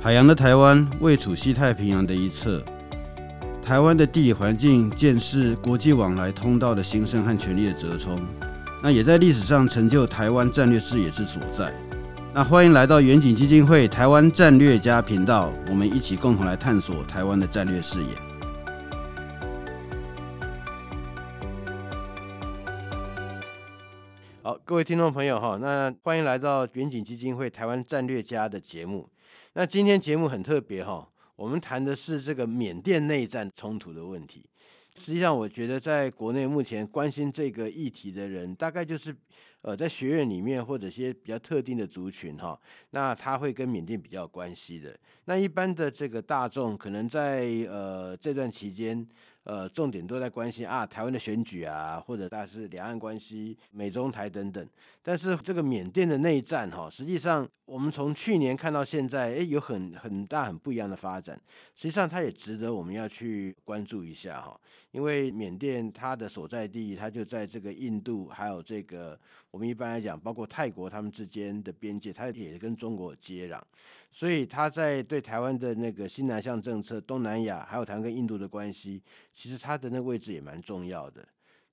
海洋的台湾位处西太平洋的一侧，台湾的地理环境见识国际往来通道的兴盛和权力的折冲，那也在历史上成就台湾战略视野之所在。那欢迎来到远景基金会台湾战略家频道，我们一起共同来探索台湾的战略视野。好，各位听众朋友哈，那欢迎来到远景基金会台湾战略家的节目。那今天节目很特别哈，我们谈的是这个缅甸内战冲突的问题。实际上，我觉得在国内目前关心这个议题的人，大概就是呃在学院里面或者一些比较特定的族群哈。那他会跟缅甸比较有关系的。那一般的这个大众，可能在呃这段期间。呃，重点都在关心啊，台湾的选举啊，或者大是两岸关系、美中台等等。但是这个缅甸的内战哈，实际上我们从去年看到现在，诶，有很很大很不一样的发展。实际上它也值得我们要去关注一下哈，因为缅甸它的所在地，它就在这个印度，还有这个我们一般来讲，包括泰国他们之间的边界，它也跟中国接壤。所以他在对台湾的那个新南向政策、东南亚，还有台湾跟印度的关系，其实他的那个位置也蛮重要的。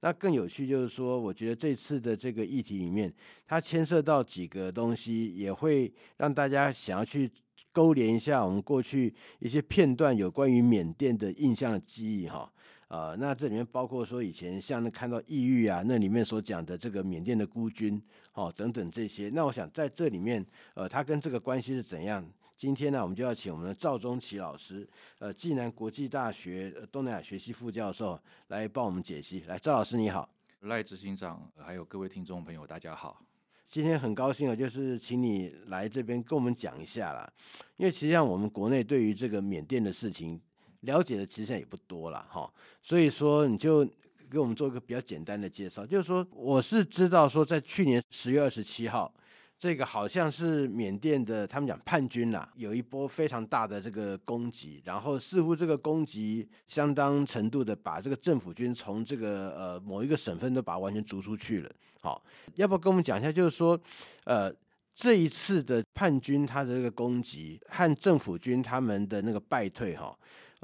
那更有趣就是说，我觉得这次的这个议题里面，它牵涉到几个东西，也会让大家想要去勾连一下我们过去一些片段有关于缅甸的印象的记忆哈。呃，那这里面包括说以前像那看到异域啊，那里面所讲的这个缅甸的孤军，哦等等这些。那我想在这里面，呃，它跟这个关系是怎样？今天呢，我们就要请我们的赵中奇老师，呃，暨南国际大学东南亚学系副教授来帮我们解析。来，赵老师你好，赖执行长，还有各位听众朋友，大家好。今天很高兴啊，就是请你来这边跟我们讲一下啦，因为实际上我们国内对于这个缅甸的事情。了解的其实也不多了哈，所以说你就给我们做一个比较简单的介绍，就是说我是知道说在去年十月二十七号，这个好像是缅甸的他们讲叛军呐，有一波非常大的这个攻击，然后似乎这个攻击相当程度的把这个政府军从这个呃某一个省份都把它完全逐出去了。好，要不要跟我们讲一下，就是说呃这一次的叛军他的这个攻击和政府军他们的那个败退哈？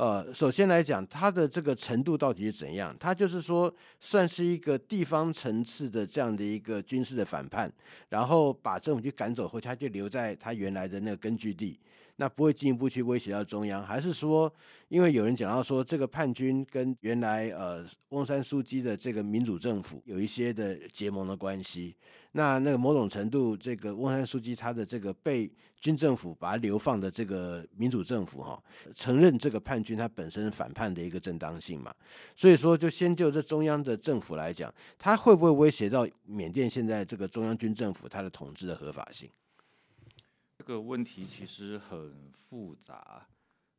呃，首先来讲，它的这个程度到底是怎样？它就是说，算是一个地方层次的这样的一个军事的反叛，然后把政府就赶走后，他就留在他原来的那个根据地。那不会进一步去威胁到中央，还是说，因为有人讲到说，这个叛军跟原来呃翁山书记的这个民主政府有一些的结盟的关系？那那个某种程度，这个翁山书记他的这个被军政府把他流放的这个民主政府哈，承认这个叛军他本身反叛的一个正当性嘛？所以说，就先就这中央的政府来讲，他会不会威胁到缅甸现在这个中央军政府他的统治的合法性？这个问题其实很复杂，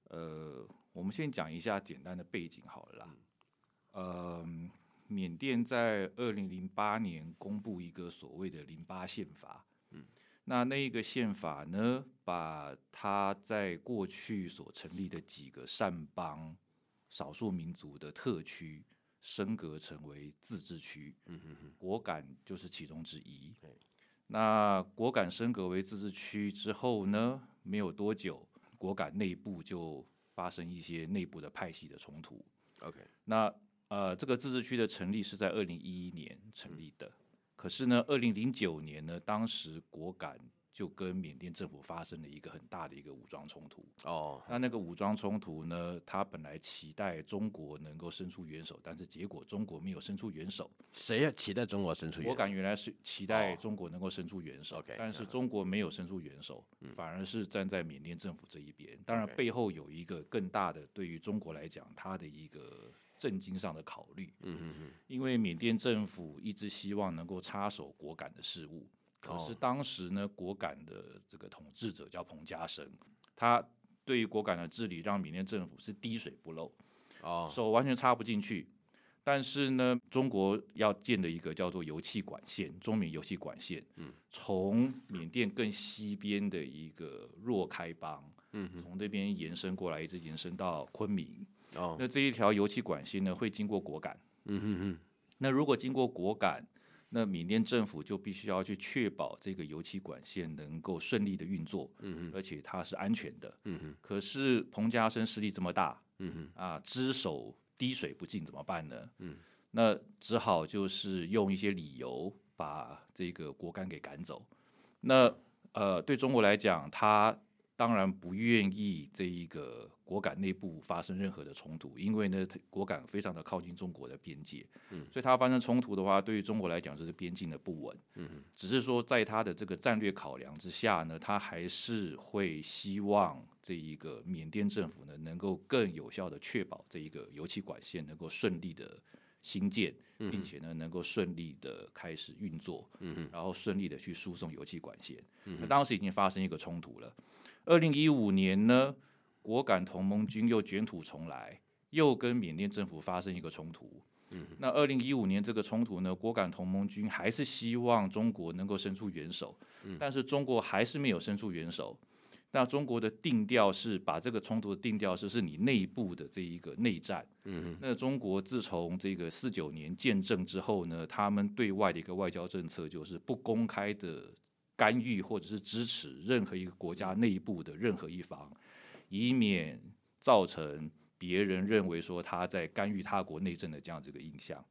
呃，我们先讲一下简单的背景好了啦。呃，缅甸在二零零八年公布一个所谓的零八宪法，嗯，那那一个宪法呢，把它在过去所成立的几个善邦、少数民族的特区升格成为自治区，嗯哼哼，果敢就是其中之一。那果敢升格为自治区之后呢，没有多久，果敢内部就发生一些内部的派系的冲突。OK，那呃，这个自治区的成立是在二零一一年成立的，可是呢，二零零九年呢，当时果敢。就跟缅甸政府发生了一个很大的一个武装冲突哦。Oh. 那那个武装冲突呢，他本来期待中国能够伸出援手，但是结果中国没有伸出援手。谁要期待中国伸出援手？我感觉原来是期待中国能够伸出援手，oh. 但是中国没有伸出援手，uh. 反而是站在缅甸政府这一边。当然背后有一个更大的对于中国来讲，它的一个政经上的考虑。嗯嗯嗯，因为缅甸政府一直希望能够插手果敢的事务。可是当时呢，果敢的这个统治者叫彭家声，他对于果敢的治理让缅甸政府是滴水不漏，哦，手完全插不进去。但是呢，中国要建的一个叫做油气管线，中缅油气管线，嗯，从缅甸更西边的一个若开邦，嗯，从这边延伸过来，一直延伸到昆明，哦，那这一条油气管线呢，会经过果敢，嗯哼哼，那如果经过果敢。那缅甸政府就必须要去确保这个油气管线能够顺利的运作，嗯哼，而且它是安全的，嗯哼，可是彭家声势力这么大，嗯哼，啊，只手滴水不进怎么办呢？嗯，那只好就是用一些理由把这个果敢给赶走。那呃，对中国来讲，他。当然不愿意这一个果敢内部发生任何的冲突，因为呢，果敢非常的靠近中国的边界，嗯，所以它发生冲突的话，对于中国来讲就是边境的不稳，嗯，只是说在他的这个战略考量之下呢，他还是会希望这一个缅甸政府呢能够更有效的确保这一个油气管线能够顺利的新建，并且呢能够顺利的开始运作，嗯，然后顺利的去输送油气管线，嗯，那当时已经发生一个冲突了。二零一五年呢，果敢同盟军又卷土重来，又跟缅甸政府发生一个冲突。嗯，那二零一五年这个冲突呢，果敢同盟军还是希望中国能够伸出援手，嗯，但是中国还是没有伸出援手。那中国的定调是把这个冲突的定调是是你内部的这一个内战。嗯，那中国自从这个四九年建政之后呢，他们对外的一个外交政策就是不公开的。干预或者是支持任何一个国家内部的任何一方，以免造成别人认为说他在干预他国内政的这样子一个印象。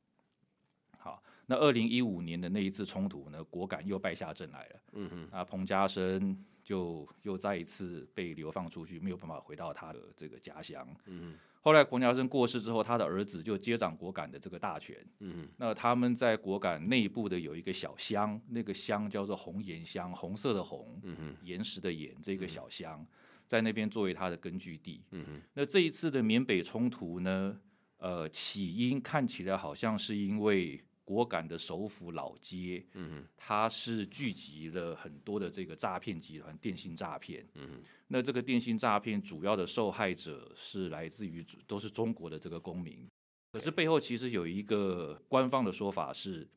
好，那二零一五年的那一次冲突呢，果敢又败下阵来了。嗯嗯，那彭家声就又再一次被流放出去，没有办法回到他的这个家乡。嗯。后来彭家声过世之后，他的儿子就接掌果敢的这个大权。嗯，那他们在果敢内部的有一个小乡，那个乡叫做红岩乡，红色的红，嗯，岩石的岩，这个小乡，在那边作为他的根据地。嗯，那这一次的缅北冲突呢，呃，起因看起来好像是因为。果敢的首府老街，嗯，它是聚集了很多的这个诈骗集团，电信诈骗，嗯，那这个电信诈骗主要的受害者是来自于都是中国的这个公民，可是背后其实有一个官方的说法是。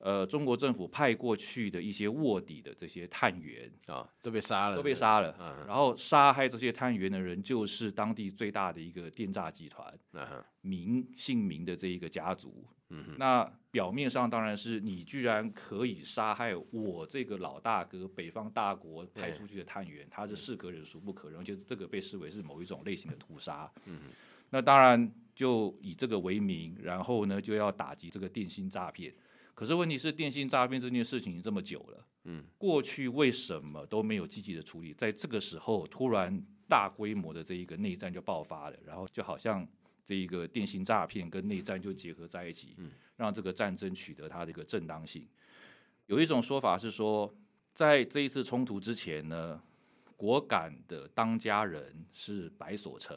呃，中国政府派过去的一些卧底的这些探员啊，都被杀了，都被杀了。然后杀害这些探员的人，就是当地最大的一个电诈集团，明姓名的这一个家族。那表面上当然是你居然可以杀害我这个老大哥，北方大国派出去的探员，他是是可忍孰不可忍，就是这个被视为是某一种类型的屠杀。那当然就以这个为名，然后呢就要打击这个电信诈骗。可是问题是，电信诈骗这件事情已经这么久了，嗯，过去为什么都没有积极的处理？在这个时候，突然大规模的这一个内战就爆发了，然后就好像这一个电信诈骗跟内战就结合在一起，嗯，让这个战争取得它的一个正当性。有一种说法是说，在这一次冲突之前呢，果敢的当家人是白所成，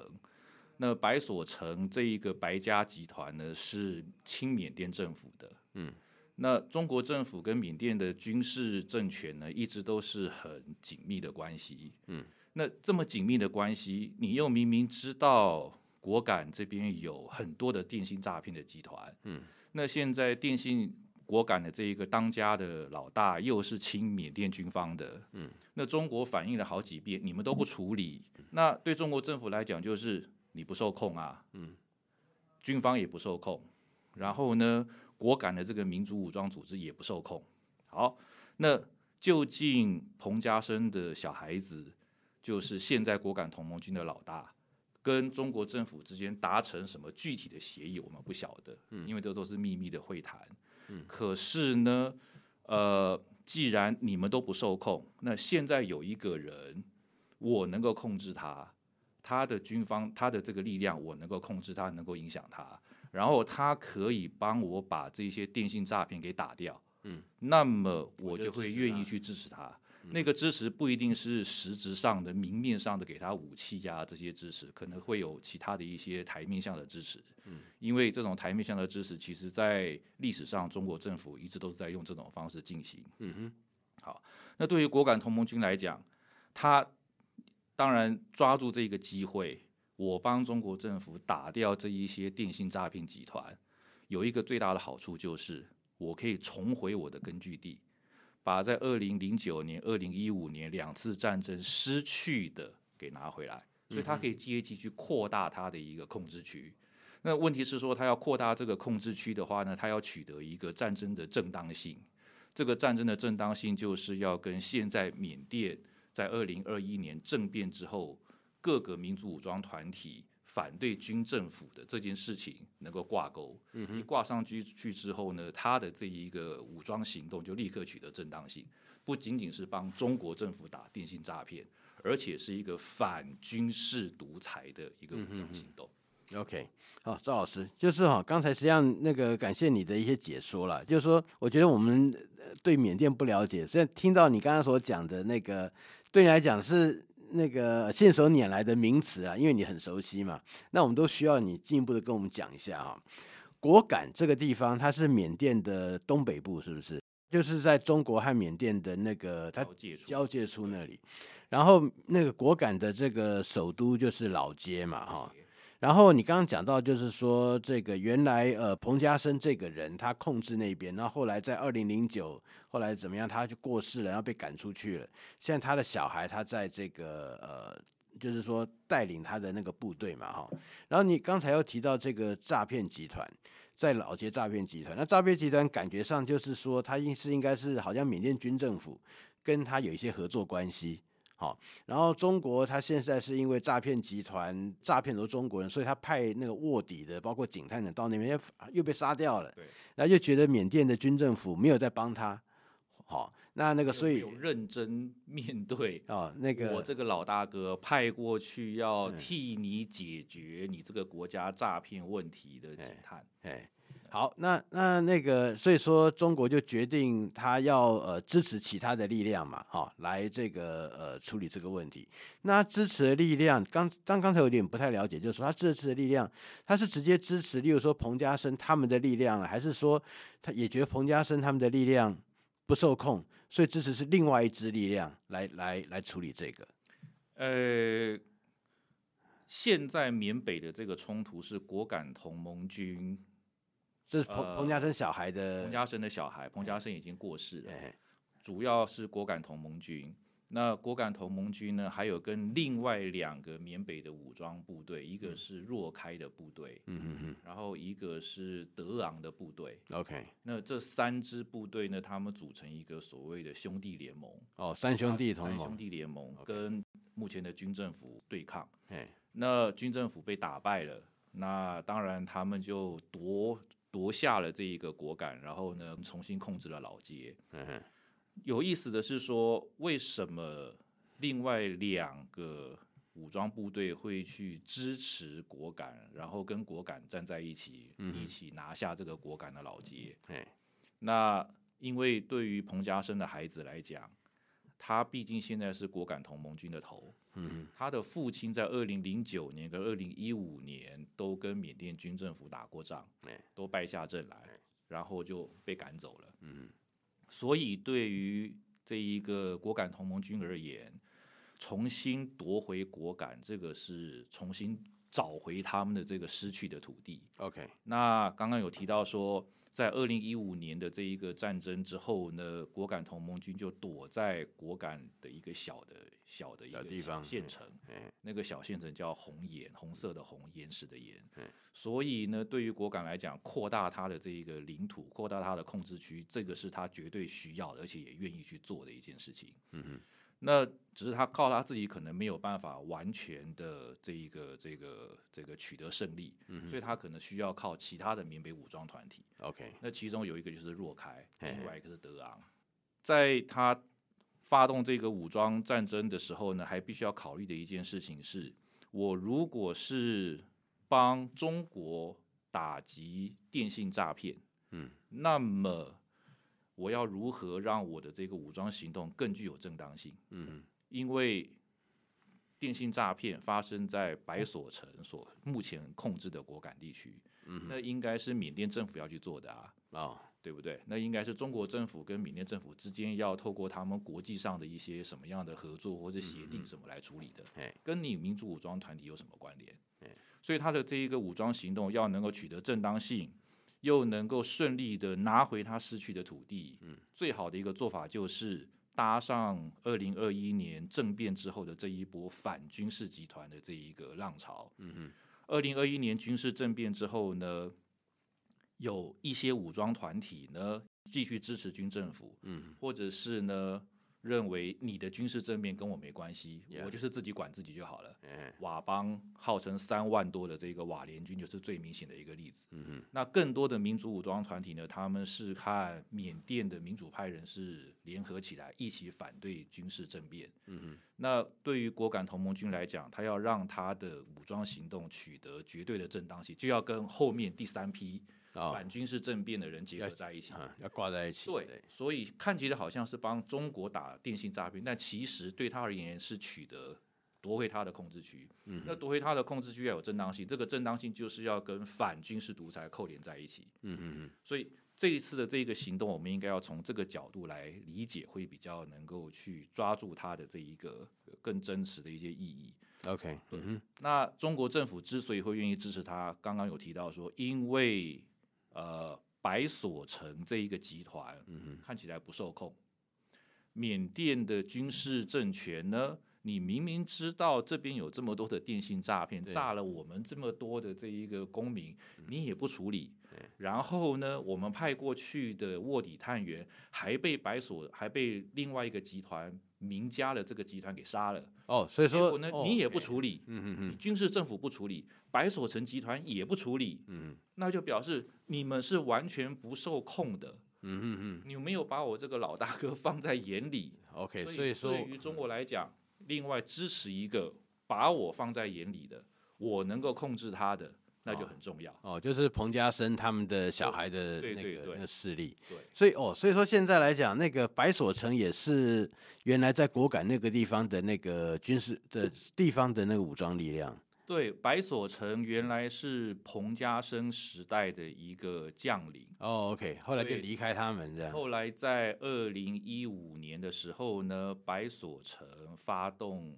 那白所成这一个白家集团呢是亲缅甸政府的，嗯。那中国政府跟缅甸的军事政权呢，一直都是很紧密的关系。嗯，那这么紧密的关系，你又明明知道果敢这边有很多的电信诈骗的集团。嗯，那现在电信果敢的这一个当家的老大又是亲缅甸军方的。嗯，那中国反映了好几遍，你们都不处理。那对中国政府来讲，就是你不受控啊。嗯，军方也不受控。然后呢，果敢的这个民族武装组织也不受控。好，那究竟彭家声的小孩子，就是现在果敢同盟军的老大，跟中国政府之间达成什么具体的协议，我们不晓得，因为这都是秘密的会谈。可是呢，呃，既然你们都不受控，那现在有一个人，我能够控制他，他的军方，他的这个力量，我能够控制他，能够影响他。然后他可以帮我把这些电信诈骗给打掉，嗯，那么我就会愿意去支持他。那个支持不一定是实质上的、明面上的给他武器呀、啊，这些支持可能会有其他的一些台面上的支持，嗯，因为这种台面上的支持，其实在历史上中国政府一直都是在用这种方式进行，嗯哼。好，那对于果敢同盟军来讲，他当然抓住这个机会。我帮中国政府打掉这一些电信诈骗集团，有一个最大的好处就是，我可以重回我的根据地，把在二零零九年、二零一五年两次战争失去的给拿回来，所以他可以借机去扩大它的一个控制区。那问题是说，他要扩大这个控制区的话呢，他要取得一个战争的正当性。这个战争的正当性，就是要跟现在缅甸在二零二一年政变之后，各个民族武装团体反对军政府的这件事情能够挂钩。一挂上去去之后呢，他的这一个武装行动就立刻取得正当性，不仅仅是帮中国政府打电信诈骗，而且是一个反军事独裁的一个武装行动。嗯 OK，好，赵老师，就是哈，刚才实际上那个感谢你的一些解说了，就是说，我觉得我们对缅甸不了解，虽然听到你刚刚所讲的那个，对你来讲是那个信手拈来的名词啊，因为你很熟悉嘛，那我们都需要你进一步的跟我们讲一下啊。果敢这个地方，它是缅甸的东北部，是不是？就是在中国和缅甸的那个它交界处那里，然后那个果敢的这个首都就是老街嘛，哈。然后你刚刚讲到，就是说这个原来呃彭家声这个人他控制那边，然后后来在二零零九后来怎么样，他就过世了，然后被赶出去了。现在他的小孩他在这个呃，就是说带领他的那个部队嘛哈。然后你刚才又提到这个诈骗集团，在老街诈骗集团，那诈骗集团感觉上就是说他应是应该是好像缅甸军政府跟他有一些合作关系。好，然后中国他现在是因为诈骗集团诈骗很多中国人，所以他派那个卧底的，包括警探的到那边又又被杀掉了。对，然后就觉得缅甸的军政府没有在帮他。好，那那个所以有认真面对哦，那个我这个老大哥派过去要替你解决你这个国家诈骗问题的警探，哎。哎好，那那那个，所以说中国就决定他要呃支持其他的力量嘛，哈，来这个呃处理这个问题。那支持的力量，刚刚刚才有点不太了解，就是说他支持的力量，他是直接支持，例如说彭家声他们的力量了，还是说他也觉得彭家声他们的力量不受控，所以支持是另外一支力量来来来处理这个？呃，现在缅北的这个冲突是果敢同盟军。这是彭彭家声小孩的，彭家声的小孩，彭家声已经过世了。主要是果敢同盟军，那果敢同盟军呢，还有跟另外两个缅北的武装部队，一个是若开的部队，嗯嗯嗯，然后一个是德昂的部队。OK，那这三支部队呢，他们组成一个所谓的兄弟联盟。哦，三兄弟同盟。三兄弟联盟跟目前的军政府对抗。那军政府被打败了，那当然他们就夺。夺下了这一个果敢，然后呢，重新控制了老街。嗯、有意思的是说，为什么另外两个武装部队会去支持果敢，然后跟果敢站在一起，嗯、一起拿下这个果敢的老街？嗯、那因为对于彭家声的孩子来讲。他毕竟现在是果敢同盟军的头，嗯，他的父亲在二零零九年跟二零一五年都跟缅甸军政府打过仗，都败下阵来，然后就被赶走了，嗯，所以对于这一个果敢同盟军而言，重新夺回果敢，这个是重新找回他们的这个失去的土地。OK，那刚刚有提到说。在二零一五年的这一个战争之后呢，果敢同盟军就躲在果敢的一个小的小的一个小县城，那个小县城叫红岩，红色的红，岩石的岩。所以呢，对于果敢来讲，扩大它的这一个领土，扩大它的控制区，这个是他绝对需要的，而且也愿意去做的一件事情。嗯哼。那只是他靠他自己可能没有办法完全的这一个这个这个取得胜利，嗯，所以他可能需要靠其他的缅北武装团体。OK，那其中有一个就是若开，另外一个是德昂。在他发动这个武装战争的时候呢，还必须要考虑的一件事情是，我如果是帮中国打击电信诈骗，嗯，那么。我要如何让我的这个武装行动更具有正当性？嗯，因为电信诈骗发生在白所城所目前控制的果敢地区，嗯，那应该是缅甸政府要去做的啊，哦，对不对？那应该是中国政府跟缅甸政府之间要透过他们国际上的一些什么样的合作或者协定什么来处理的，跟你民族武装团体有什么关联？所以他的这一个武装行动要能够取得正当性。又能够顺利的拿回他失去的土地，嗯，最好的一个做法就是搭上二零二一年政变之后的这一波反军事集团的这一个浪潮，嗯嗯，二零二一年军事政变之后呢，有一些武装团体呢继续支持军政府，嗯，或者是呢。认为你的军事政变跟我没关系，Yeah. 我就是自己管自己就好了。Yeah. 瓦邦号称三万多的这个佤联军就是最明显的一个例子。Mm hmm. 那更多的民族武装团体呢，他们是看缅甸的民主派人士联合起来一起反对军事政变。Mm hmm. 那对于果敢同盟军来讲，他要让他的武装行动取得绝对的正当性，就要跟后面第三批。反军事政变的人结合在一起，要挂在一起。对，对，所以看起来好像是帮中国打电信诈骗，但其实对他而言是取得夺回他的控制区。嗯，那夺回他的控制区要有正当性，这个正当性就是要跟反军事独裁扣连在一起。嗯嗯嗯。所以这一次的这个行动，我们应该要从这个角度来理解，会比较能够去抓住他的这一个更真实的一些意义。OK，嗯哼。那中国政府之所以会愿意支持他，刚刚有提到说，因为。呃，白所成这一个集团，嗯，看起来不受控。缅甸的军事政权呢，你明明知道这边有这么多的电信诈骗，对诈了我们这么多的这一个公民，你也不处理。然后呢，我们派过去的卧底探员还被白所，还被另外一个集团。名家的这个集团给杀了哦，所以说呢，你也不处理，嗯嗯嗯，军事政府不处理，白所成集团也不处理，嗯，那就表示你们是完全不受控的，嗯嗯嗯，你没有把我这个老大哥放在眼里，OK，所以说对于中国来讲，另外支持一个把我放在眼里的，我能够控制他的。那就很重要哦，就是彭家声他们的小孩的那个那个势力，对，所以哦，所以说现在来讲，那个白所成也是原来在果敢那个地方的那个军事的地方的那个武装力量。对，白所成原来是彭家声时代的一个将领。哦，OK，后来就离开他们这样。后来在二零一五年的时候呢，白所成发动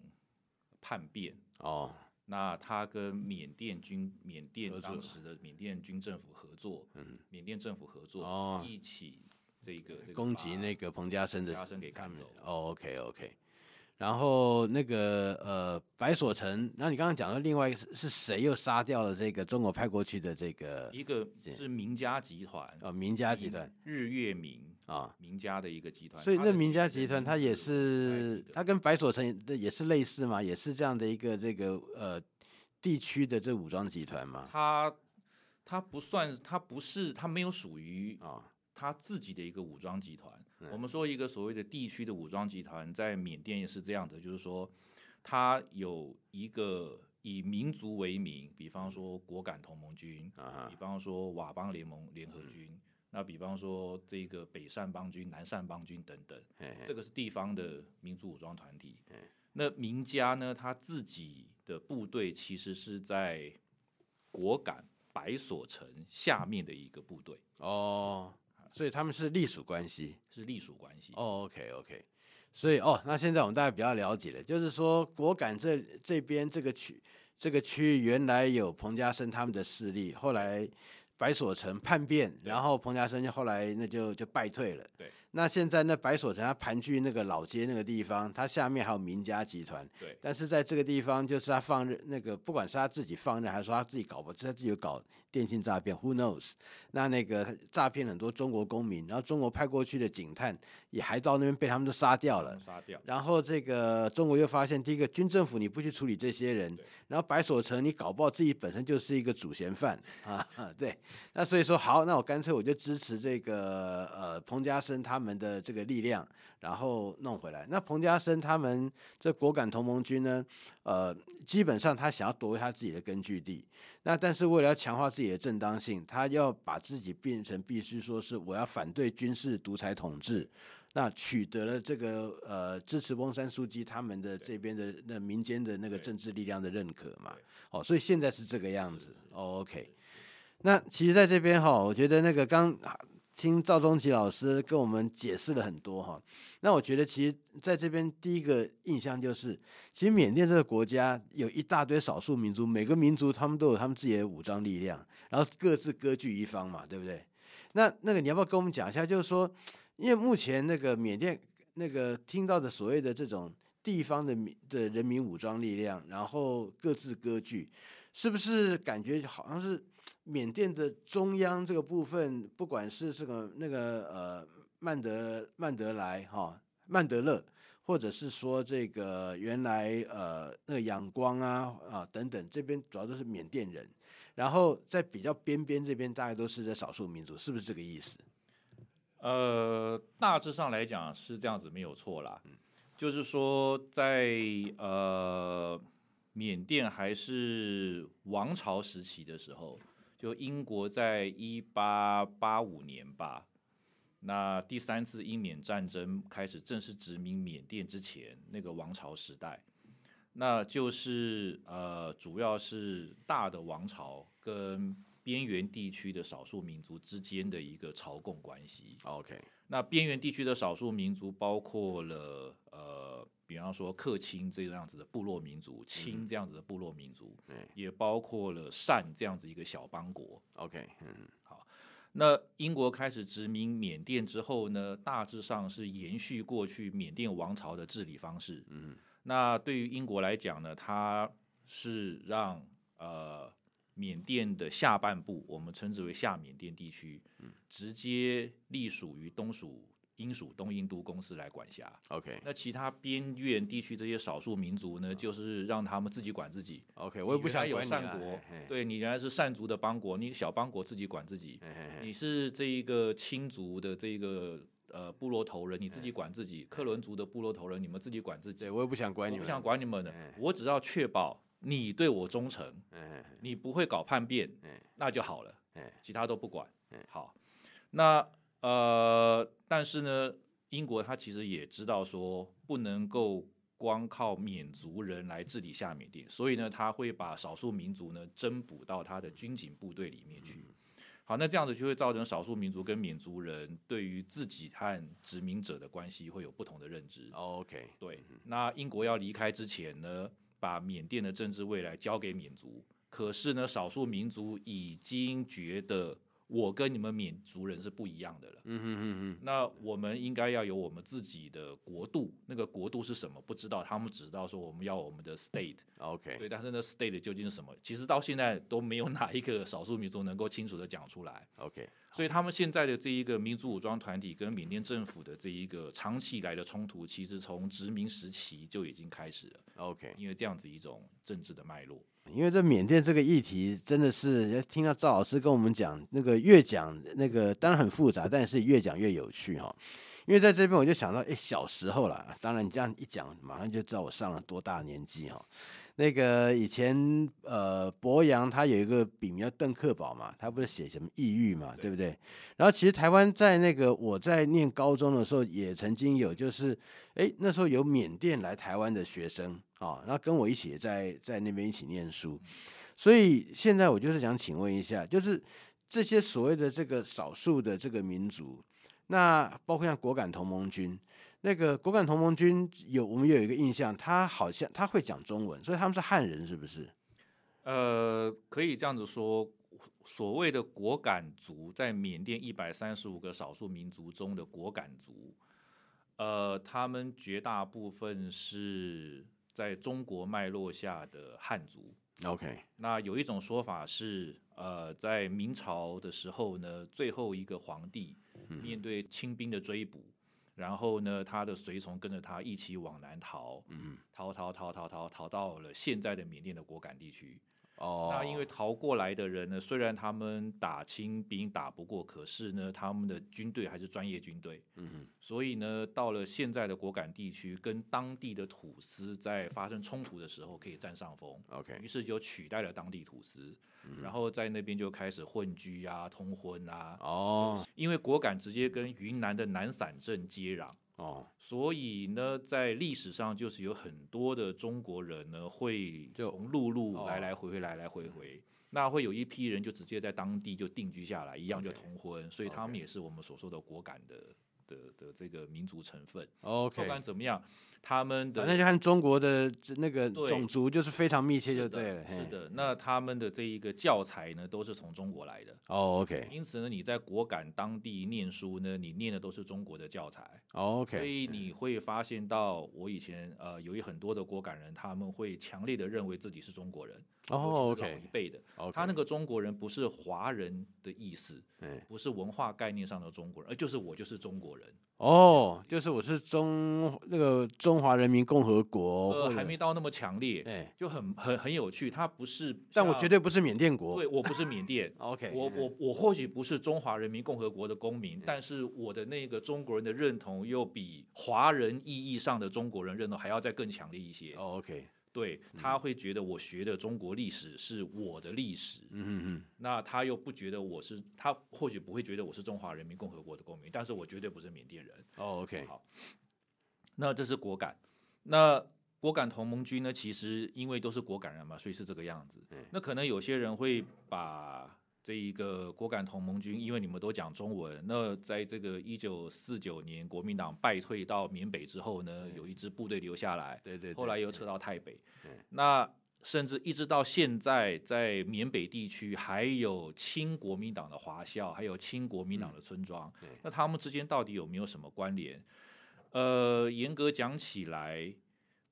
叛变。哦。那他跟缅甸军、缅甸当时的缅甸军政府合作，嗯，缅甸政府合作，哦，一起这个攻击那个彭家声的，彭家声给赶走。哦，OK，OK。然后那个呃白所成，然后你刚刚讲的另外一个是谁又杀掉了这个中国派过去的这个？一个是名家集团，哦，名家集团，日月明啊，名家的一个集团。所以那名家集团它也是，它跟白所成也是类似嘛，也是这样的一个这个呃地区的这武装集团嘛。它它不算，它不是，它没有属于啊。他自己的一个武装集团，嗯、我们说一个所谓的地区的武装集团，在缅甸也是这样的，就是说，它有一个以民族为名，比方说果敢同盟军，啊、比方说佤邦联盟联合军，嗯、那比方说这个北善邦军、南善邦军等等，嘿嘿。这个是地方的民族武装团体。那名家呢，他自己的部队其实是在果敢白所城下面的一个部队。哦。所以他们是隶属关系，是隶属关系。哦，OK OK，所以哦，那现在我们大家比较了解了，就是说果敢这这边这个区这个区域原来有彭家声他们的势力，后来白所成叛变，然后彭家声就后来那就就败退了。对。那现在那白所成他盘踞那个老街那个地方，他下面还有名家集团。对。但是在这个地方，就是他放任那个，不管是他自己放任，还是说他自己搞不，他自己有搞电信诈骗，Who knows？那那个诈骗很多中国公民，然后中国派过去的警探也还到那边被他们都杀掉了。杀掉。然后这个中国又发现，第一个军政府你不去处理这些人，然后白所成你搞不好自己本身就是一个主嫌犯 啊，对。那所以说好，那我干脆我就支持这个呃彭家声他们。们的这个力量，然后弄回来。那彭家声他们这果敢同盟军呢，呃，基本上他想要夺回他自己的根据地。那但是为了要强化自己的正当性，他要把自己变成必须说是我要反对军事独裁统治。那取得了这个呃支持翁山书记他们的这边的那民间的那个政治力量的认可嘛。哦，所以现在是这个样子。哦，OK。那其实在这边哈，我觉得那个刚。听赵忠吉老师跟我们解释了很多哈，那我觉得其实在这边第一个印象就是，其实缅甸这个国家有一大堆少数民族，每个民族他们都有他们自己的武装力量，然后各自割据一方嘛，对不对？那那个你要不要跟我们讲一下？就是说，因为目前那个缅甸那个听到的所谓的这种地方的的人民武装力量，然后各自割据，是不是感觉好像是缅甸的中央这个部分，不管是这个那个呃曼德曼德莱哈、哦、曼德勒，或者是说这个原来呃那个仰光啊啊等等，这边主要都是缅甸人，然后在比较边边这边大概都是在少数民族，是不是这个意思？呃，大致上来讲是这样子，没有错啦。嗯就是说在，在呃缅甸还是王朝时期的时候，就英国在一八八五年吧，那第三次英缅战争开始正式殖民缅甸之前，那个王朝时代，那就是呃主要是大的王朝跟边缘地区的少数民族之间的一个朝贡关系。OK。那边缘地区的少数民族包括了呃，比方说克钦这样子的部落民族，钦这样子的部落民族，嗯，也包括了善这样子一个小邦国。OK，嗯，好。那英国开始殖民缅甸之后呢，大致上是延续过去缅甸王朝的治理方式。嗯，那对于英国来讲呢，它是让呃。缅甸的下半部，我们称之为下缅甸地区，直接隶属于东属英属东印度公司来管辖。OK，那其他边缘地区这些少数民族呢，就是让他们自己管自己。OK，我也不想有善国，对你原来是善族的邦国，你小邦国自己管自己。你是这一个亲族的这个呃部落头人，你自己管自己。克伦族的部落头人，你们自己管自己。对，我也不想管你们，我不想管你们的，我只要确保。你对我忠诚，你不会搞叛变，那就好了，其他都不管。好，那呃，但是呢，英国他其实也知道说不能够光靠缅族人来治理下缅甸，所以呢，他会把少数民族呢增补到他的军警部队里面去。好，那这样子就会造成少数民族跟缅族人对于自己和殖民者的关系会有不同的认知。OK，对，那英国要离开之前呢，把缅甸的政治未来交给缅族，可是呢，少数民族已经觉得我跟你们闽族人是不一样的了。嗯嗯嗯嗯。那我们应该要有我们自己的国度，那个国度是什么？不知道，他们只知道说我们要我们的 state。OK。对，但是那 state 究竟是什么？其实到现在都没有哪一个少数民族能够清楚的讲出来。OK。所以他们现在的这一个民族武装团体跟缅甸政府的这一个长期以来的冲突，其实从殖民时期就已经开始了。OK，因为这样子一种政治的脉络。因为这缅甸这个议题真的是，听到赵老师跟我们讲，那个越讲那个当然很复杂，但是越讲越有趣哈。因为在这边我就想到，哎，小时候啦，当然你这样一讲，马上就知道我上了多大年纪哈。那个以前呃，博洋他有一个笔名叫邓克宝嘛，他不是写什么异域嘛，对，对不对？然后其实台湾在那个我在念高中的时候也曾经有，就是哎那时候有缅甸来台湾的学生啊，然后跟我一起在在那边一起念书，所以现在我就是想请问一下，就是这些所谓的这个少数的这个民族，那包括像果敢同盟军。那个果敢同盟军有我们有一个印象，他好像他会讲中文，所以他们是汉人，是不是？呃，可以这样子说，所谓的果敢族，在缅甸一百三十五个少数民族中的果敢族，呃，他们绝大部分是在中国脉络下的汉族。OK，那有一种说法是，呃，在明朝的时候呢，最后一个皇帝面对清兵的追捕。然后呢，他的随从跟着他一起往南逃，嗯，逃逃逃逃逃逃到了现在的缅甸的果敢地区。哦，那因为逃过来的人呢，虽然他们打清兵打不过，可是呢，他们的军队还是专业军队。嗯，所以呢，到了现在的果敢地区，跟当地的土司在发生冲突的时候，可以占上风。OK，于是就取代了当地土司。嗯、然后在那边就开始混居啊、通婚啊。哦，因为果敢直接跟云南的南散镇接壤。哦，所以呢，在历史上就是有很多的中国人呢，会从陆路来来回回，来来回回。那会有一批人就直接在当地就定居下来，一样就通婚。所以他们也是我们所说的果敢的的的这个民族成分。OK，不管怎么样。他们的反正就和中国的那个种族就是非常密切，就对了。是的，那他们的这一个教材呢，都是从中国来的。哦，OK。因此呢，你在果敢当地念书呢，你念的都是中国的教材。OK。所以你会发现到，我以前呃，有一很多的果敢人，他们会强烈的认为自己是中国人。哦，OK。老一辈的，他那个中国人不是华人的意思，不是文化概念上的中国人，而就是我就是中国人。哦，就是我是中那个中华人民共和国，呃，还没到那么强烈，哎，就很很很有趣。它不是，但我绝对不是缅甸国，对，我不是缅甸。OK，我我我或许不是中华人民共和国的公民，但是我的那个中国人的认同又比华人意义上的中国人认同还要再更强烈一些。哦，OK。对，他会觉得我学的中国历史是我的历史，嗯嗯，那他又不觉得我是，他或许不会觉得我是中华人民共和国的公民，但是我绝对不是缅甸人。哦，OK，好，那这是果敢，那果敢同盟军呢？其实因为都是果敢人嘛，所以是这个样子。那可能有些人会把。这一个果敢同盟军，因为你们都讲中文，那在这个一九四九年国民党败退到缅北之后呢，有一支部队留下来，对对，后来又撤到泰北，那甚至一直到现在，在缅北地区还有亲国民党的华校，还有亲国民党的村庄，那他们之间到底有没有什么关联？呃，严格讲起来，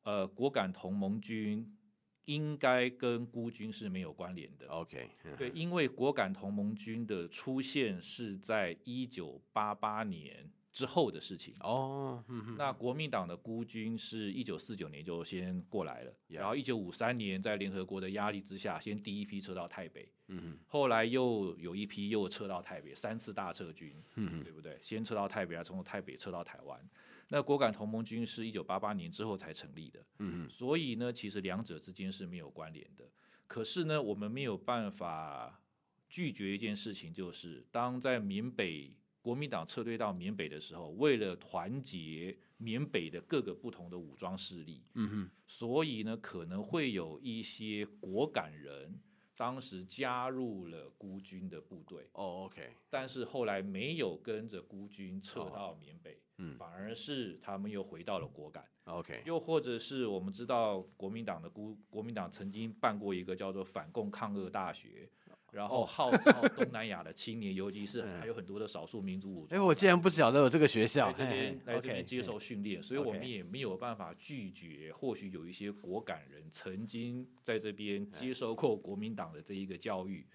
呃，果敢同盟军。应该跟孤军是没有关联的。OK，对，因为果敢同盟军的出现是在一九八八年之后的事情。哦，那国民党的孤军是一九四九年就先过来了，然后一九五三年在联合国的压力之下，先第一批撤到台北。嗯，后来又有一批又撤到台北，三次大撤军。嗯，对不对？先撤到台北，然后从台北撤到台湾。那果敢同盟军是一九八八年之后才成立的，嗯，所以呢，其实两者之间是没有关联的。可是呢，我们没有办法拒绝一件事情，就是当在缅北国民党撤退到缅北的时候，为了团结缅北的各个不同的武装势力，嗯哼，所以呢，可能会有一些果敢人。当时加入了孤军的部队哦，OK，但是后来没有跟着孤军撤到缅北，嗯，反而是他们又回到了果敢，OK，又或者是我们知道国民党的孤国民党曾经办过一个叫做反共抗俄大学。然后号召东南亚的青年，尤其是 还有很多的少数民族武装。哎，我竟然不晓得有这个学校，来这边来这边接受训练，所以我们也没有办法拒绝。或许有一些果敢人曾经在这边接受过国民党的这一个教育，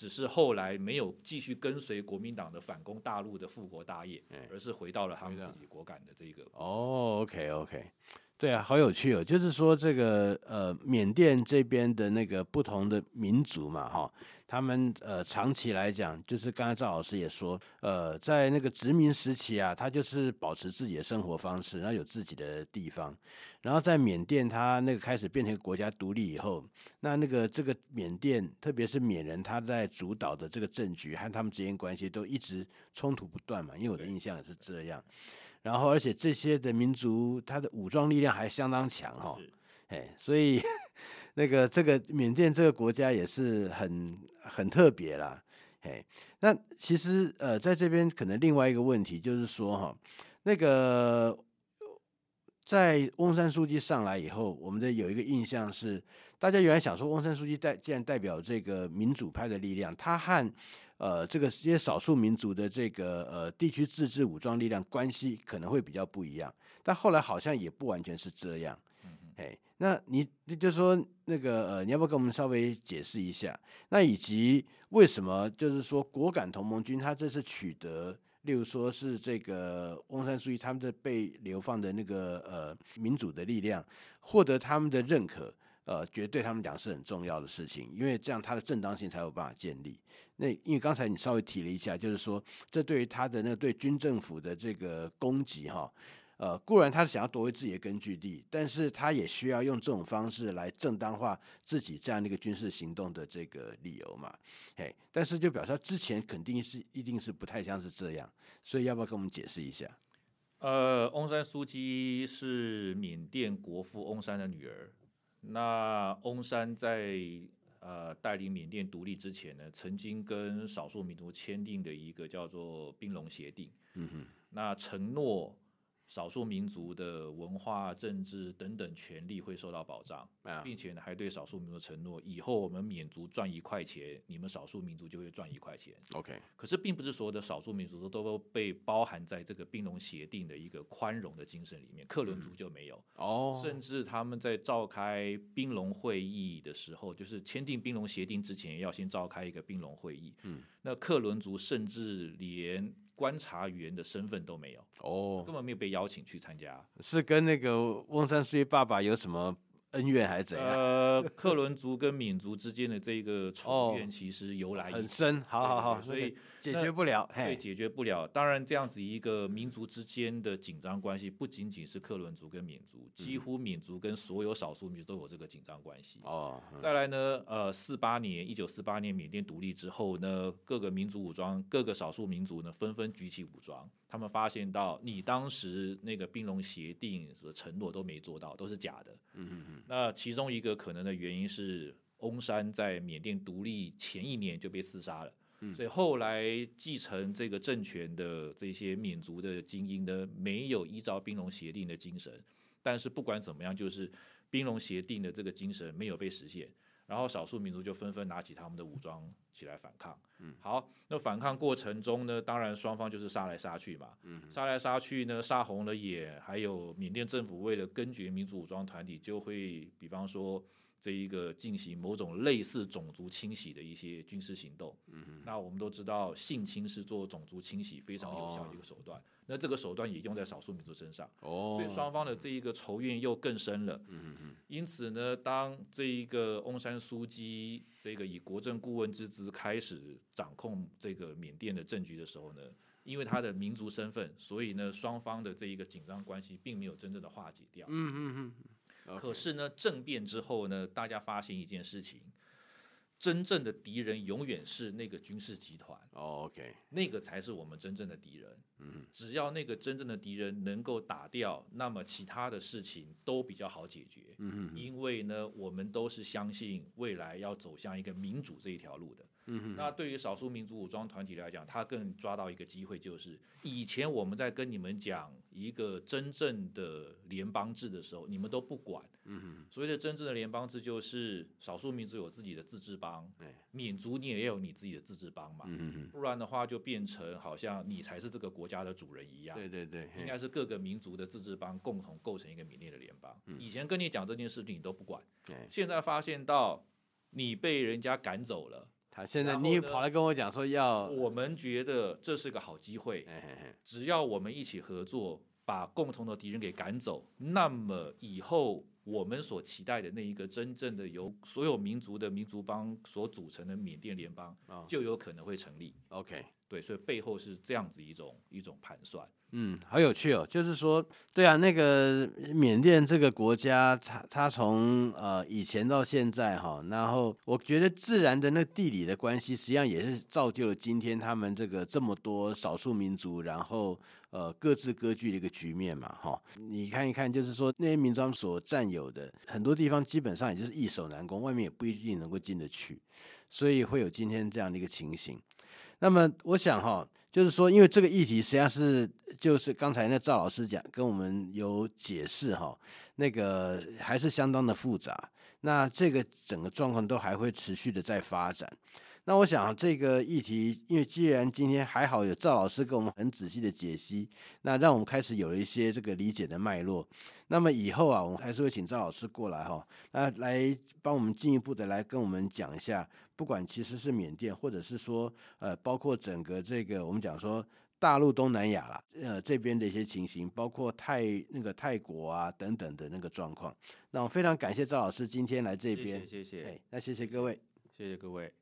只是后来没有继续跟随国民党的反攻大陆的复国大业，而是回到了他们自己果敢的这个。哦，OK OK。对啊，好有趣哦！就是说，这个呃，缅甸这边的那个不同的民族嘛，哈，他们呃，长期来讲，就是刚才赵老师也说，呃，在那个殖民时期啊，他就是保持自己的生活方式，然后有自己的地方。然后在缅甸，他那个开始变成国家独立以后，那那个这个缅甸，特别是缅人，他在主导的这个政局和他们之间关系都一直冲突不断嘛，因为我的印象也是这样。然后，而且这些的民族，他的武装力量还相当强哈，哎，所以那个这个缅甸这个国家也是很很特别啦，哎，那其实呃，在这边可能另外一个问题就是说哈，那个在翁山书记上来以后，我们的有一个印象是，大家原来想说翁山书记代既然代表这个民主派的力量，他和呃，这个这些少数民族的这个呃地区自治武装力量关系可能会比较不一样，但后来好像也不完全是这样。哎，那你就说那个呃，你要不要跟我们稍微解释一下？那以及为什么就是说果敢同盟军他这次取得，例如说是这个翁山书记他们的被流放的那个呃民主的力量获得他们的认可，呃，绝对他们讲是很重要的事情，因为这样他的正当性才有办法建立。那因为刚才你稍微提了一下，就是说，这对于他的那个对军政府的这个攻击哈，呃，固然他是想要夺回自己的根据地，但是他也需要用这种方式来正当化自己这样的一个军事行动的这个理由嘛，嘿，但是就表示他之前肯定是一定是不太像是这样，所以要不要跟我们解释一下？呃，翁山苏姬是缅甸国父翁山的女儿，那翁山在。呃，带领缅甸独立之前呢，曾经跟少数民族签订的一个叫做《冰龙协定》。嗯哼，那承诺少数民族的文化、政治等等权利会受到保障，啊、并且呢，还对少数民族承诺，以后我们缅族赚一块钱，你们少数民族就会赚一块钱。OK，可是并不是所有的少数民族都都被包含在这个宾隆协定的一个宽容的精神里面，克伦族就没有。哦、嗯，甚至他们在召开宾隆会议的时候，就是签订宾隆协定之前，要先召开一个宾隆会议。嗯，那克伦族甚至连观察员的身份都没有哦，根本没有被邀请去参加，是跟那个翁山苏姬爸爸有什么？恩怨还是怎样？呃，克伦族跟缅族之间的这个 仇怨其实由来、哦、很深。好好好，所以解决不了，对，解决不了。当然，这样子一个民族之间的紧张关系，不仅仅是克伦族跟缅族，几乎缅族跟所有少数民族都有这个紧张关系。哦、嗯，再来呢，呃，四八年，一九四八年缅甸独立之后呢，各个民族武装，各个少数民族呢，纷纷举起武装。他们发现到，你当时那个宾隆协定的承诺都没做到，都是假的。嗯嗯嗯。那其中一个可能的原因是，翁山在缅甸独立前一年就被刺杀了。嗯。所以后来继承这个政权的这些缅族的精英呢，没有依照兵戎协定的精神。但是不管怎么样，就是兵戎协定的这个精神没有被实现。然后少数民族就纷纷拿起他们的武装起来反抗。嗯，好，那反抗过程中呢，当然双方就是杀来杀去嘛。嗯，杀来杀去呢，杀红了眼。还有缅甸政府为了根绝民族武装团体，就会比方说这一个进行某种类似种族清洗的一些军事行动。嗯，那我们都知道性侵是做种族清洗非常有效的一个手段。哦那这个手段也用在少数民族身上，哦，所以双方的这一个仇怨又更深了。嗯嗯，因此呢，当这一个翁山苏姬这个以国政顾问之资开始掌控这个缅甸的政局的时候呢，因为他的民族身份，所以呢，双方的这一个紧张关系并没有真正的化解掉。嗯嗯嗯。可是呢，政变之后呢，大家发现一件事情。真正的敌人永远是那个军事集团。哦，OK，那个才是我们真正的敌人。嗯，只要那个真正的敌人能够打掉，那么其他的事情都比较好解决。嗯，因为呢，我们都是相信未来要走向一个民主这一条路的。嗯，那对于少数民族武装团体来讲，他更抓到一个机会，就是以前我们在跟你们讲一个真正的联邦制的时候，你们都不管。嗯，所谓的真正的联邦制，就是少数民族有自己的自治邦，民族你也有你自己的自治邦嘛。嗯，不然的话就变成好像你才是这个国家的主人一样。对对对，应该是各个民族的自治邦共同构成一个缅甸的联邦。以前跟你讲这件事情你都不管，现在发现到你被人家赶走了，他现在你跑来跟我讲说要，我们觉得这是个好机会，只要我们一起合作，把共同的敌人给赶走，那么以后。我们所期待的那一个真正的由所有民族的民族邦所组成的缅甸联邦，就有可能会成立。OK，对，所以背后是这样子一种一种盘算。嗯，好有趣哦，就是说，对啊，那个缅甸这个国家，它它从呃以前到现在哈，然后我觉得自然的那地理的关系，实际上也是造就了今天他们这个这么多少数民族，然后呃各自割据的一个局面嘛，哈。你看一看，就是说那些民族所占有的很多地方，基本上也就是易守难攻，外面也不一定能够进得去，所以会有今天这样的一个情形。那么我想哈。就是说，因为这个议题实际上是，就是刚才那赵老师讲跟我们有解释哈，那个还是相当的复杂。那这个整个状况都还会持续的在发展。那我想这个议题，因为既然今天还好有赵老师给我们很仔细的解析，那让我们开始有了一些这个理解的脉络。那么以后啊，我们还是会请赵老师过来哈，那来帮我们进一步的来跟我们讲一下。不管其实是缅甸，或者是说，呃，包括整个这个我们讲说大陆东南亚啦，呃，这边的一些情形，包括泰那个泰国啊等等的那个状况。那我非常感谢赵老师今天来这边，谢谢，谢谢，哎，那谢谢各位，谢谢各位。